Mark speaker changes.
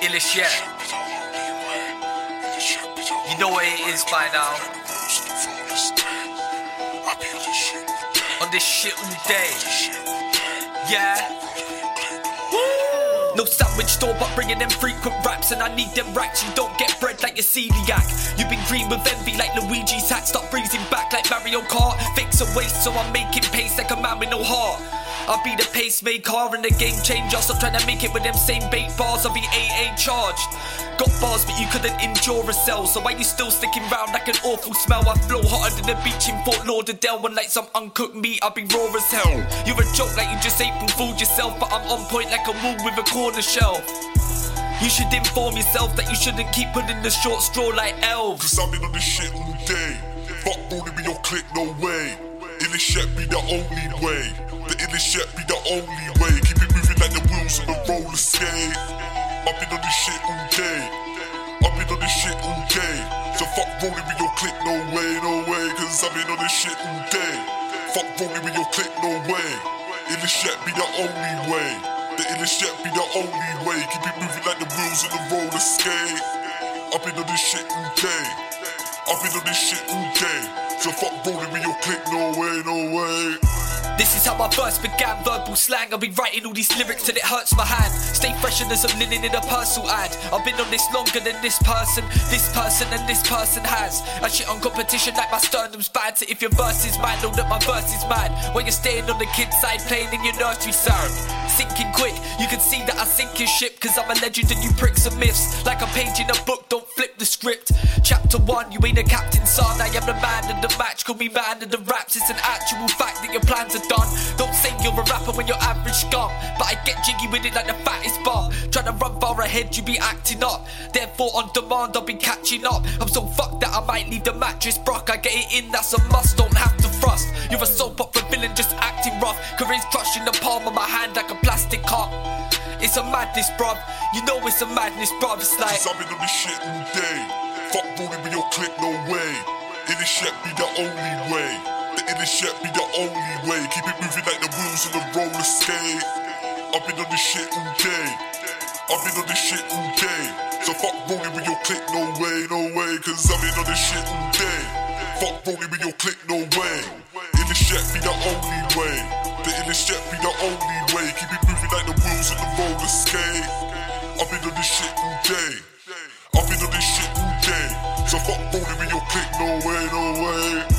Speaker 1: Illish yet. You know what it is by now. On this shit all day. Yeah. No sandwich store, but bringing them frequent raps, and I need them racks. You don't get bread like your celiac. You've been green with envy like Luigi's hat. Stop breezing back like Mario Kart. Fix a waste, so I'm making pace like a man with no heart. I'll be the pacemaker and the game changer. Stop trying to make it with them same bait bars. I'll be AA charged. Got bars, but you couldn't endure a cell. So why you still sticking round like an awful smell? I flow hotter than the beach in Fort Lauderdale. When like some uncooked meat, I'll be raw as hell. You're a joke like you just ate April fooled yourself, but I'm on point like a wall with a corner shelf. You should inform yourself that you shouldn't keep putting the short straw like elves. Cause
Speaker 2: I've been on this shit all day. Fuck rolling with your click, no way. Illish shit be the only way. The illish shit be the only way. Keep it moving like the wheels on a roller skate. I've been on this shit all day. I've been on this shit all day. So fuck rolling with your click, no way, no way. Cause I've been on this shit all day. Fuck rolling with your click, no way. In this shit be the only way. The illish shit be the only way. Keep it moving like the wheels on a roller skate. I've been on this shit all day. I've been on this shit all day. So fuck rolling with your click, no way, no way.
Speaker 1: This is how my first began verbal slang. I've been writing all these lyrics till it hurts my hand. Stay fresher than some linen in a parcel ad. I've been on this longer than this person, this person, and this person has. I shit on competition like my sternum's bad. So if your verse is mad, know that my verse is mad. When you're staying on the kid's side, playing in your nursery sound. Sinking quick, you can see that I sink your ship. Cause I'm a legend and you pricks are myths. Like a page in a book, don't flip the script. Chapter one, you ain't a captain, son. I am the man in the match. Call me man in the raps. It's an actual fact that your plans are Don't say you're a rapper when you're average scum. But I get jiggy with it like the fattest bar. Trying to run far ahead, you be acting up. Therefore, on demand, I'll be catching up. I'm so fucked that I might leave the mattress broke. I get it in, that's a must, don't have to thrust. You're a soap opera villain, just acting rough. Career's crushed in the palm of my hand like a plastic cup. It's a madness, bruv. You know it's a madness, bruv. It's like. Cause
Speaker 2: I've been shit all day. Fuck rolling with your click, no way. Illish shit be the only way. The inner shit be the only way. Keep it moving like the wheels in the roller skate. I've been on this shit all day. I've been on this shit all day. So fuck rolling with your click, no way, no way. Cause I've been on this shit all day. Fuck rolling with your click, no way. Inner shit be the only way. The inner shit be the only way. Keep it moving like the wheels in the roller skate. I've been on this shit all day. I've been on this shit all day. So fuck rolling with your click, no way, no way.